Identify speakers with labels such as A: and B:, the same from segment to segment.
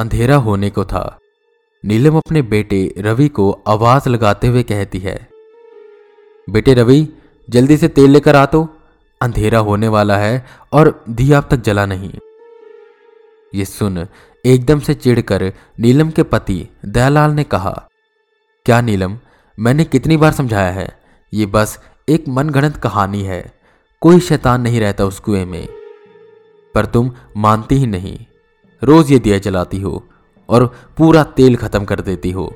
A: अंधेरा होने को था। नीलम अपने बेटे रवि को आवाज़ लगाते हुए कहती है, बेटे रवि, जल्दी से तेल लेकर आ तो। अंधेरा होने वाला है और दिया अब तक जला नहीं। ये सुन एकदम से चिढ़कर नीलम के पति दयालाल ने कहा, क्या नीलम, मैंने कितनी बार समझाया है? ये बस एक मनगणत कहानी है। कोई शैतान नहीं रहता उस कुएँ में। पर तुम मानती ही नहीं। रोज ये दिया जलाती हो और पूरा तेल खत्म कर देती हो।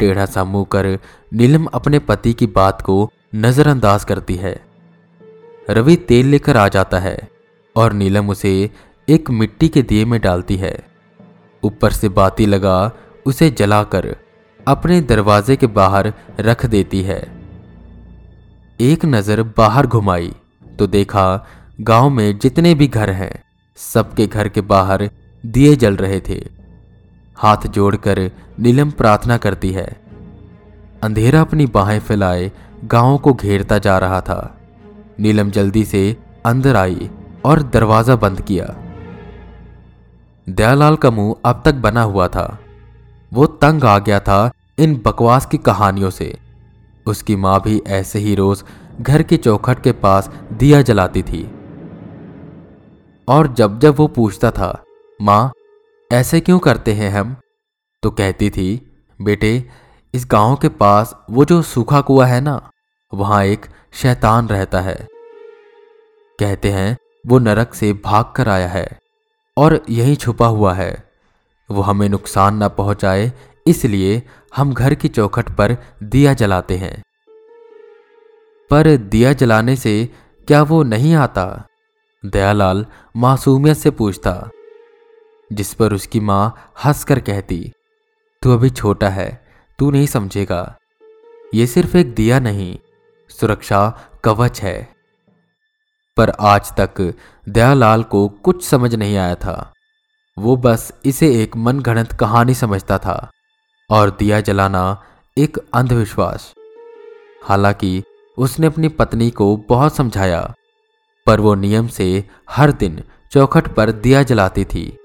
A: टेढ़ा सा मुँह कर नीलम अपने पति की बात को नजरअंदाज करती है। रवि तेल लेकर आ जाता है और नीलम उसे एक मिट्टी के दिए में डालती है। ऊपर से बाती लगा उसे जलाकर अपने दरवाजे के बाहर रख देती है। एक नज़र बाहर घुमाई तो देखा गाँव में जितने भी घर हैं सबके घर के बाहर दिए जल रहे थे। हाथ जोड़कर नीलम प्रार्थना करती है। अंधेरा अपनी बाहें फैलाए, गाँव को घेरता जा रहा था। नीलम जल्दी से अंदर आई और दरवाज़ा बंद किया। दयालाल का मुँह अब तक बना हुआ था। वो तंग आ गया था इन बकवास की कहानियों से। उसकी माँ भी ऐसे ही रोज घर की चौखट के पास दिया जलाती थी। और जब जब वो पूछता था, माँ, ऐसे क्यों करते हैं हम? तो कहती थी, बेटे, इस गाँव के पास वो जो सूखा कुआ है ना, वहाँ एक शैतान रहता है। कहते हैं, वो नरक से भाग कर आया है और यही छुपा हुआ है। वो हमें नुकसान ना पहुँचाए, इसलिए हम घर की चौखट पर दिया जलाते हैं। पर दिया जलाने से क्या वो नहीं आता? दयालाल मासूमियत से पूछता, जिस पर उसकी माँ हंसकर कहती, तू अभी छोटा है, तू नहीं समझेगा। ये सिर्फ़ एक दिया नहीं, सुरक्षा कवच है। पर आज तक दयालाल को कुछ समझ नहीं आया था। वो बस इसे एक मनगणत कहानी समझता था और दिया जलाना एक अंधविश्वास। हालाँकि उसने अपनी पत्नी को बहुत समझाया पर वो नियम से हर दिन चौखट पर दिया जलाती थी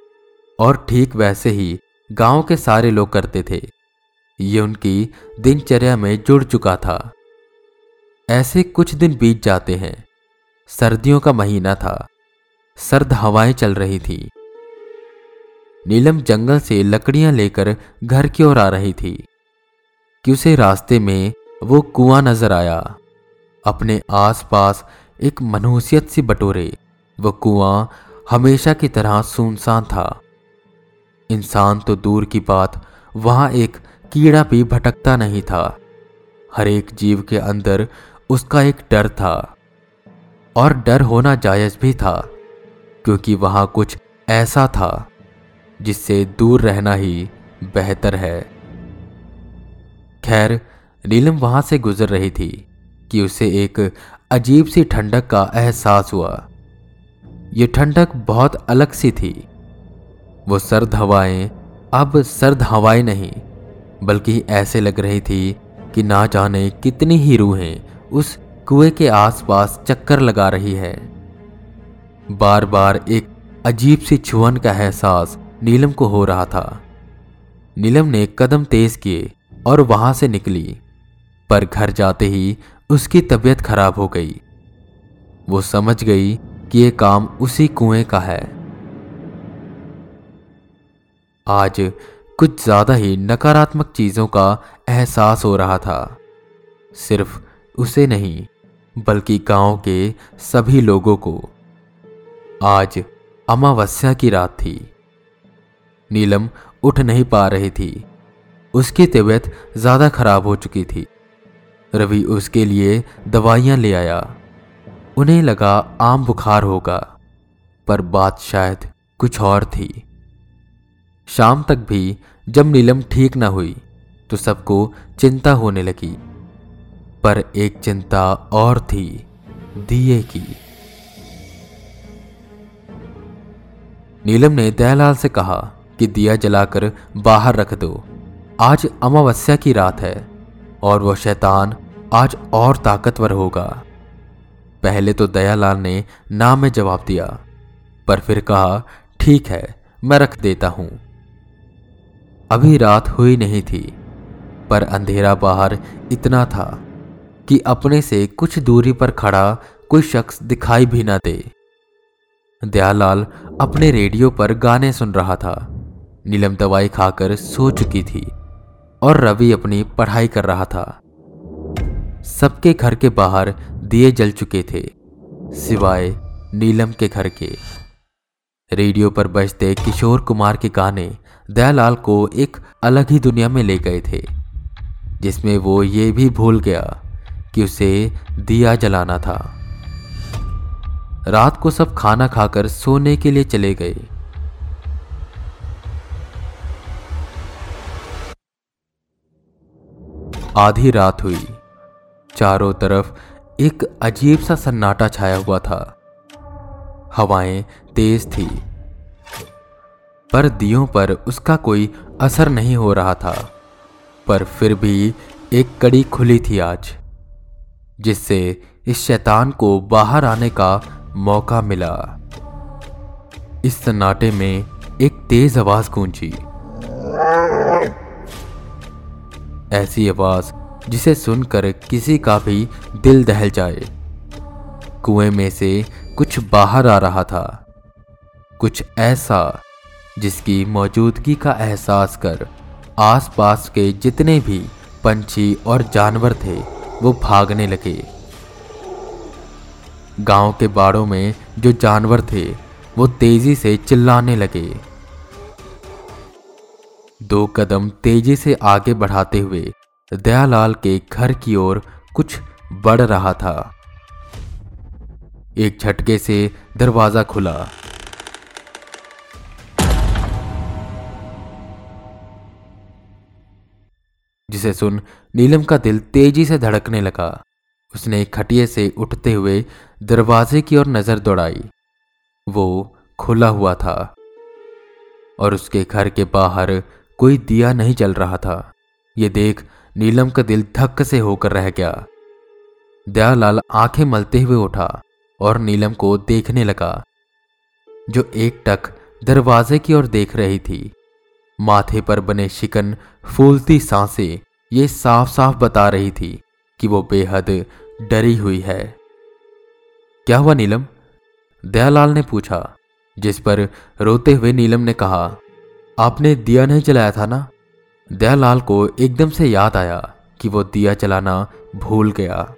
A: और ठीक वैसे ही गाँव के सारे लोग करते थे। ये उनकी दिनचर्या में जुड़ चुका था। ऐसे कुछ दिन बीत जाते हैं। सर्दियों का महीना था। सर्द हवाएँ चल रही थी। नीलम जंगल से लकड़ियाँ लेकर घर की ओर आ रही थी। कि उसे रास्ते में वो कुआँ नज़र आया। अपने आसपास एक मनहूसियत सी बटोरे। वो कुआँ हमेशा की तरह सुनसान था। इंसान तो दूर की बात, वहाँ एक कीड़ा भी भटकता नहीं था। हर एक जीव के अंदर उसका एक डर था। और डर होना जायज़ भी था, क्योंकि वहाँ कुछ ऐसा था, जिससे दूर रहना ही बेहतर है। खैर, नीलम वहाँ से गुजर रही थी। कि उसे एक अजीब सी ठंडक का एहसास हुआ। यह ठंडक बहुत अलग सी थी। वो सर्द हवाएँ, अब सर्द हवाएँ नहीं, बल्कि ऐसे लग रही थी कि ना जाने कितनी ही रूहें उस कुएँ के आसपास चक्कर लगा रही है। बार बार एक अजीब सी छुअन का एहसास नीलम को हो रहा था। नीलम ने कदम तेज किए और वहाँ से निकली, पर घर जाते ही उसकी तबीयत खराब हो गई। वो समझ गई कि यह काम उसी कुएँ का है। आज कुछ ज़्यादा ही नकारात्मक चीज़ों का एहसास हो रहा था। सिर्फ़ उसे नहीं, बल्कि गाँव के सभी लोगों को। आज अमावस्या की रात थी। नीलम उठ नहीं पा रही थी। उसकी तबीयत ज़्यादा खराब हो चुकी थी। रवि उसके लिए दवाइयाँ ले आया। उन्हें लगा आम बुखार होगा, पर बात शायद कुछ और थी। शाम तक भी जब नीलम ठीक ना हुई तो सबको चिंता होने लगी। पर एक चिंता और थी, दिए की। नीलम ने दयालाल से कहा कि दिया जलाकर बाहर रख दो। आज अमावस्या की रात है। और वह शैतान आज और ताकतवर होगा। पहले तो दयालाल ने ना में जवाब दिया, पर फिर कहा, ठीक है, मैं रख देता हूँ। अभी रात हुई नहीं थी, पर अंधेरा बाहर इतना था कि अपने से कुछ दूरी पर खड़ा कोई शख्स दिखाई भी ना दे। दयालाल अपने रेडियो पर गाने सुन रहा था। नीलम दवाई खाकर सो चुकी थी। और रवि अपनी पढ़ाई कर रहा था। सबके घर के बाहर दिए जल चुके थे, सिवाय नीलम के घर के। रेडियो पर बजते किशोर कुमार के गाने दयालाल को एक अलग ही दुनिया में ले गए थे, जिसमें वो ये भी भूल गया कि उसे दिया जलाना था। रात को सब खाना खाकर सोने के लिए चले गए। आधी रात हुई। चारों तरफ़ एक अजीब सा सन्नाटा छाया हुआ था। हवाएँ तेज थी, पर दियों पर उसका कोई असर नहीं हो रहा था। पर फिर भी एक कड़ी खुली थी आज, जिससे इस शैतान को बाहर आने का मौका मिला। इस सन्नाटे में एक तेज आवाज़ गूंजी। ऐसी आवाज़ जिसे सुनकर किसी का भी दिल दहल जाए। कुएँ में से कुछ बाहर आ रहा था। कुछ ऐसा जिसकी मौजूदगी का एहसास कर आसपास के जितने भी पंछी और जानवर थे, वो भागने लगे। गाँव के बाड़ों में जो जानवर थे, वो तेज़ी से चिल्लाने लगे। दो कदम तेज़ी से आगे बढ़ाते हुए दयालाल के घर की ओर कुछ बढ़ रहा था। एक झटके से दरवाज़ा खुला। जिसे सुन नीलम का दिल तेज़ी से धड़कने लगा। उसने खटिए से उठते हुए दरवाजे की ओर नज़र दौड़ाई। वो खुला हुआ था और उसके घर के बाहर कोई दिया नहीं जल रहा था। ये देख नीलम का दिल धक्क से होकर रह गया। दयालाल आँखें मलते हुए उठा और नीलम को देखने लगा, जो एक टक दरवाजे की ओर देख रही थी। माथे पर बने शिकन फूलती साँसें ये साफ़ साफ़ बता रही थी कि वो बेहद डरी हुई है। क्या हुआ नीलम? दयालाल ने पूछा, जिस पर रोते हुए नीलम ने कहा आपने दिया नहीं जलाया था ना? दयालाल को एकदम से याद आया कि वो दिया जलाना भूल गया।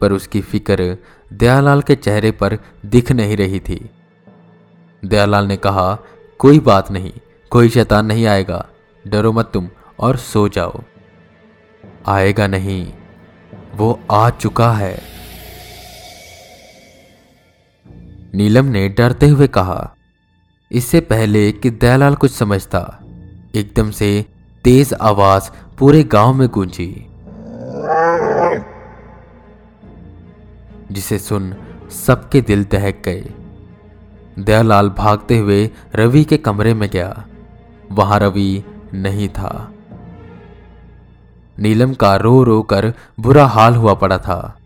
A: पर उसकी फ़िक्र दयालाल के चेहरे पर दिख नहीं रही थी। दयालाल ने कहा, कोई बात नहीं, कोई शैतान नहीं आएगा। डरो मत तुम और सो जाओ। आएगा नहीं, वो आ चुका है। नीलम ने डरते हुए कहा इससे पहले कि दयालाल कुछ समझता, एकदम से तेज आवाज़ पूरे गाँव में गूंजी। जिसे सुन सबके दिल दहक गए। दयालाल भागते हुए रवि के कमरे में गया। वहाँ रवि नहीं था। नीलम का रो रो कर बुरा हाल हुआ पड़ा था।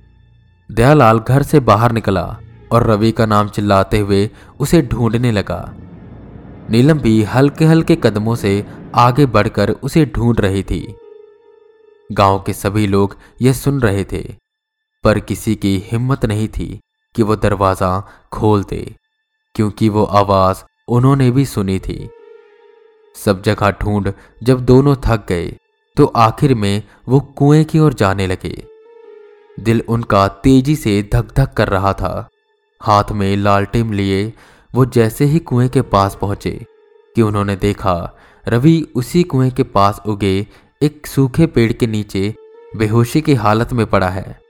A: दयालाल घर से बाहर निकला और रवि का नाम चिल्लाते हुए उसे ढूँढने लगा। नीलम भी हल्के हल्के कदमों से आगे बढ़कर उसे ढूंढ रही थी। गाँव के सभी लोग यह सुन रहे थे, पर किसी की हिम्मत नहीं थी कि वो दरवाज़ा खोल दे क्योंकि वो आवाज़ उन्होंने भी सुनी थी। सब जगह ढूंढ जब दोनों थक गए तो आखिर में वो कुएँ की ओर जाने लगे। दिल उनका तेज़ी से धक धक कर रहा था, हाथ में लालटेम लिए वो जैसे ही कुएँ के पास पहुँचे कि उन्होंने देखा, रवि उसी कुएँ के पास उगे एक सूखे पेड़ के नीचे बेहोशी की हालत में पड़ा है।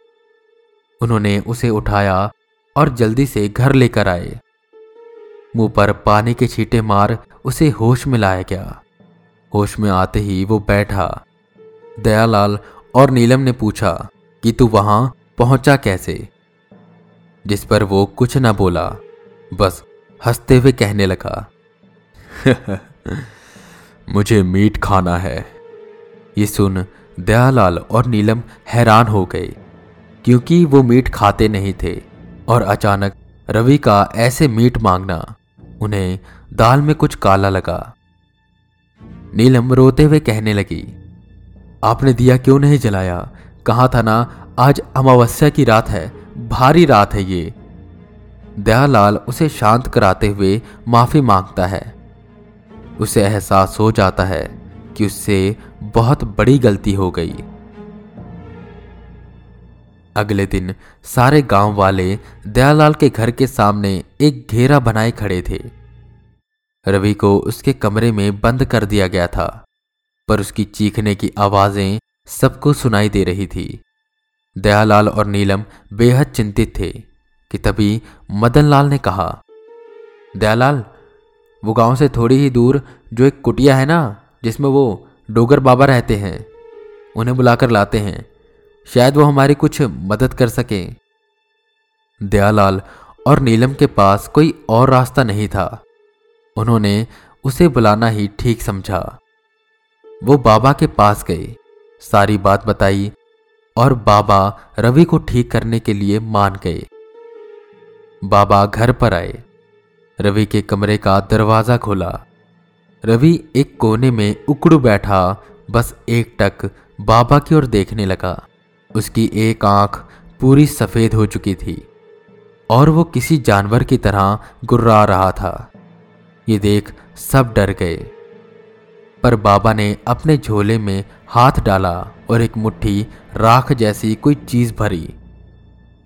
A: उन्होंने उसे उठाया और जल्दी से घर लेकर आए। मुँह पर पानी के छींटे मार उसे होश में लाया गया। होश में आते ही वो बैठा। दयालाल और नीलम ने पूछा कि तू वहाँ पहुँचा कैसे? जिस पर वो कुछ ना बोला। बस हँसते हुए कहने लगा, मुझे मीट खाना है। ये सुन दयालाल और नीलम हैरान हो गए, क्योंकि वो मीट खाते नहीं थे, और अचानक रवि का ऐसे मीट मांगना उन्हें दाल में कुछ काला लगा। नीलम रोते हुए कहने लगी, आपने दिया क्यों नहीं जलाया? कहा था ना? आज अमावस्या की रात है, भारी रात है ये। दयालाल उसे शांत कराते हुए माफ़ी माँगता है। उसे एहसास हो जाता है कि उससे बहुत बड़ी गलती हो गई। अगले दिन सारे गाँव वाले दयालाल के घर के सामने एक घेरा बनाए खड़े थे। रवि को उसके कमरे में बंद कर दिया गया था, पर उसकी चीखने की आवाज़ें सबको सुनाई दे रही थी। दयालाल और नीलम बेहद चिंतित थे। कि तभी मदन लाल ने कहा, दयालाल, वो गाँव से थोड़ी ही दूर जो एक कुटिया है ना, जिसमें वो डोगर बाबा रहते हैं, उन्हें बुलाकर लाते हैं। शायद वो हमारी कुछ मदद कर सके। दयालाल और नीलम के पास कोई और रास्ता नहीं था। उन्होंने उसे बुलाना ही ठीक समझा। वो बाबा के पास गए, सारी बात बताई और बाबा रवि को ठीक करने के लिए मान गए। बाबा घर पर आए। रवि के कमरे का दरवाज़ा खोला। रवि एक कोने में उकड़ू बैठा, बस एक टक बाबा की ओर देखने लगा। उसकी एक आँख पूरी सफ़ेद हो चुकी थी और वो किसी जानवर की तरह गुर्रा रहा था। ये देख सब डर गए। पर बाबा ने अपने झोले में हाथ डाला और एक मुट्ठी राख जैसी कोई चीज़ भरी।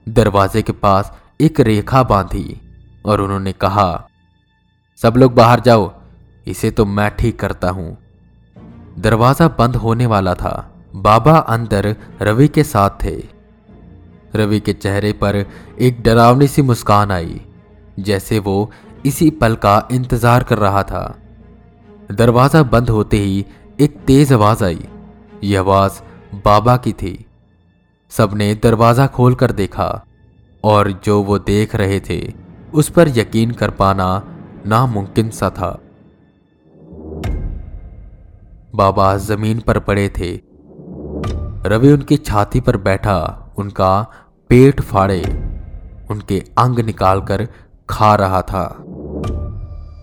A: दरवाजे के पास एक रेखा बांधी और उन्होंने कहा, सब लोग बाहर जाओ, इसे तो मैं ठीक करता हूँ। दरवाज़ा बंद होने वाला था। बाबा अंदर रवि के साथ थे। रवि के चेहरे पर एक डरावनी सी मुस्कान आई, जैसे वो इसी पल का इंतज़ार कर रहा था। दरवाज़ा बंद होते ही एक तेज आवाज़ आई। यह आवाज़ बाबा की थी। सबने दरवाज़ा खोलकर देखा। और जो वो देख रहे थे, उस पर यकीन कर पाना नामुमकिन सा था। बाबा ज़मीन पर पड़े थे। रवि उनकी छाती पर बैठा, उनका पेट फाड़े, उनके अंग निकालकर खा रहा था।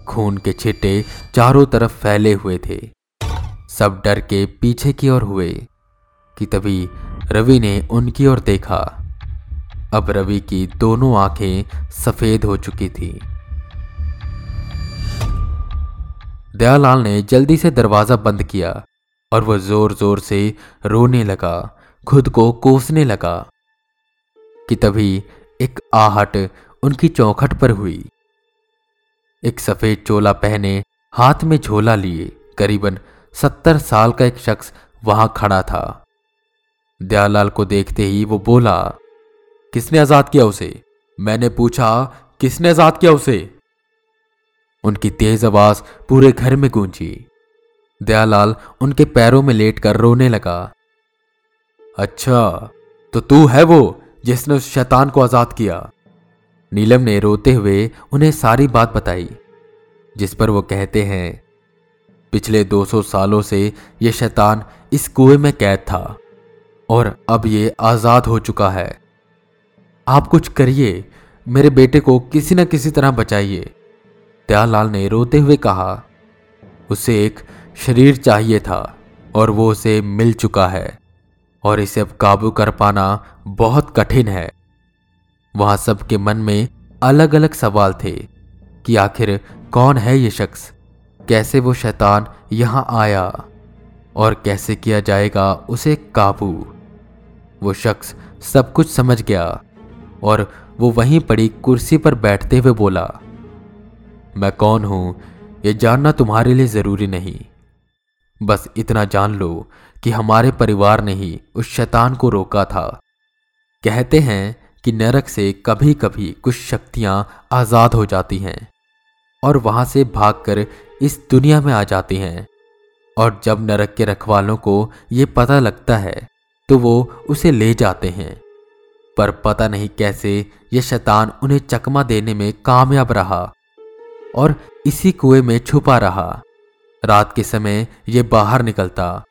A: खून के छिट्टे चारों तरफ़ फैले हुए थे। सब डर के पीछे की ओर हुए, कि तभी रवि ने उनकी ओर देखा। अब रवि की दोनों आँखें सफ़ेद हो चुकी थी। दयालाल ने जल्दी से दरवाज़ा बंद किया और वह ज़ोर ज़ोर से रोने लगा, खुद को कोसने लगा कि तभी एक आहट उनकी चौखट पर हुई। एक सफ़ेद चोला पहने हाथ में झोला लिए करीबन सत्तर साल का एक शख्स वहाँ खड़ा था। दयालाल को देखते ही वो बोला किसने आज़ाद किया उसे? मैंने पूछा, किसने आज़ाद किया उसे? उनकी तेज आवाज़ पूरे घर में गूंजी। दयालाल उनके पैरों में लेटकर रोने लगा। अच्छा तो तू है वो जिसने उस शैतान को आज़ाद किया। नीलम ने रोते हुए उन्हें सारी बात बताई, जिस पर वो कहते हैं, पिछले 200 सालों से यह शैतान इस कुएँ में कैद था और अब ये आज़ाद हो चुका है। आप कुछ करिए, मेरे बेटे को किसी न किसी तरह बचाइए। दयालाल ने रोते हुए कहा, उसे एक शरीर चाहिए था और वो उसे मिल चुका है और इसे अब काबू कर पाना बहुत कठिन है। वहाँ सबके मन में अलग अलग सवाल थे कि आखिर कौन है ये शख्स? कैसे वो शैतान यहाँ आया और कैसे किया जाएगा उसे काबू? वो शख्स सब कुछ समझ गया। और वो वहीं पड़ी कुर्सी पर बैठते हुए बोला, मैं कौन हूँ? ये जानना तुम्हारे लिए ज़रूरी नहीं। बस इतना जान लो कि हमारे परिवार ने ही उस शैतान को रोका था। कहते हैं कि नरक से कभी कभी कुछ शक्तियाँ आज़ाद हो जाती हैं और वहाँ से भागकर इस दुनिया में आ जाती हैं। और जब नरक के रखवालों को ये पता लगता है तो वो उसे ले जाते हैं। पर पता नहीं कैसे यह शैतान उन्हें चकमा देने में कामयाब रहा और इसी कुएँ में छुपा रहा। रात के समय यह बाहर निकलता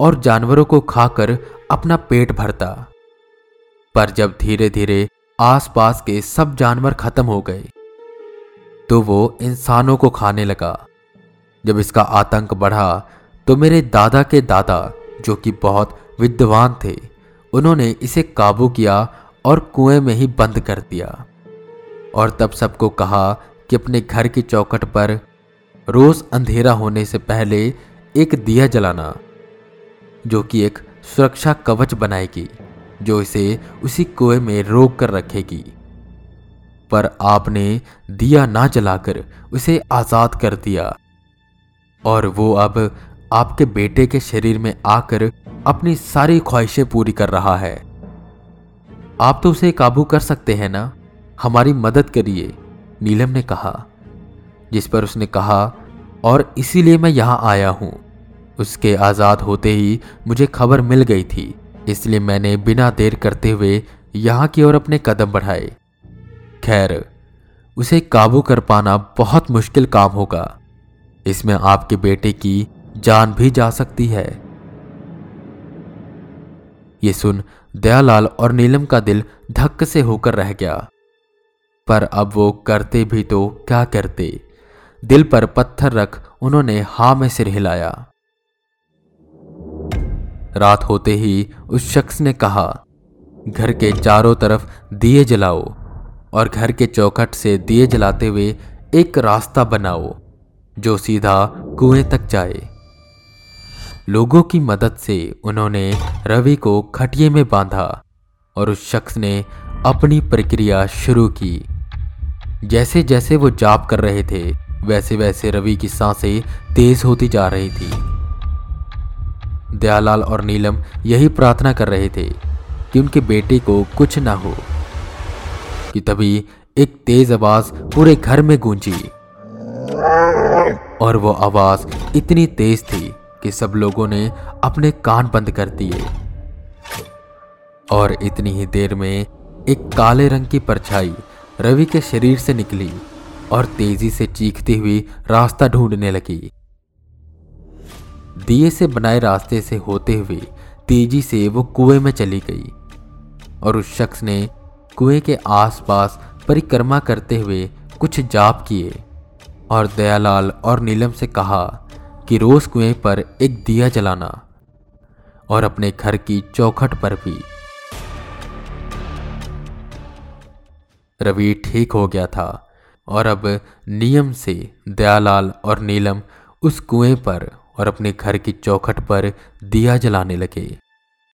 A: और जानवरों को खाकर अपना पेट भरता। पर जब धीरे धीरे आसपास के सब जानवर खत्म हो गए तो वो इंसानों को खाने लगा। जब इसका आतंक बढ़ा तो मेरे दादा के दादा, जो कि बहुत विद्वान थे, उन्होंने इसे काबू किया और कुएँ में ही बंद कर दिया। और तब सबको कहा कि अपने घर की चौखट पर रोज अंधेरा होने से पहले एक दिया जलाना, जो कि एक सुरक्षा कवच बनाएगी, जो इसे उसी कुएँ में रोक कर रखेगी। पर आपने दिया ना जलाकर उसे आज़ाद कर दिया। और वो अब आपके बेटे के शरीर में आकर अपनी सारी ख्वाहिशें पूरी कर रहा है। आप तो उसे काबू कर सकते हैं ना? हमारी मदद करिए नीलम ने कहा। जिस पर उसने कहा, और इसीलिए मैं यहाँ आया हूँ। उसके आज़ाद होते ही मुझे खबर मिल गई थी, इसलिए मैंने बिना देर करते हुए यहाँ की ओर अपने कदम बढ़ाए। खैर, उसे काबू कर पाना बहुत मुश्किल काम होगा। इसमें आपके बेटे की जान भी जा सकती है। ये सुन दयालाल और नीलम का दिल धक्क से होकर रह गया। पर अब वो करते भी तो क्या करते? दिल पर पत्थर रख उन्होंने हा में सिर हिलाया। रात होते ही उस शख्स ने कहा, घर के चारों तरफ़ दिए जलाओ और घर के चौखट से दिए जलाते हुए एक रास्ता बनाओ जो सीधा कुएँ तक जाए। लोगों की मदद से उन्होंने रवि को खटिए में बांधा और उस शख्स ने अपनी प्रक्रिया शुरू की। जैसे जैसे वो जाप कर रहे थे वैसे वैसे रवि की साँसें तेज होती जा रही थी। दयालाल और नीलम यही प्रार्थना कर रहे थे कि उनके बेटे को कुछ ना हो, कि तभी एक तेज आवाज़ पूरे घर में गूंजी और वो आवाज़ इतनी तेज थी कि सब लोगों ने अपने कान बंद कर दिए। और इतनी ही देर में एक काले रंग की परछाई रवि के शरीर से निकली और तेज़ी से चीखती हुई रास्ता ढूँढने लगी। दिए से बनाए रास्ते से होते हुए तेज़ी से वो कुएँ में चली गई और उस शख्स ने कुएँ के आसपास परिक्रमा करते हुए कुछ जाप किए और दयालाल और नीलम से कहा कि रोज कुएँ पर एक दिया जलाना और अपने घर की चौखट पर भी। रवि ठीक हो गया था और अब नियम से दयालाल और नीलम उस कुएँ पर और अपने घर की चौखट पर दिया जलाने लगे।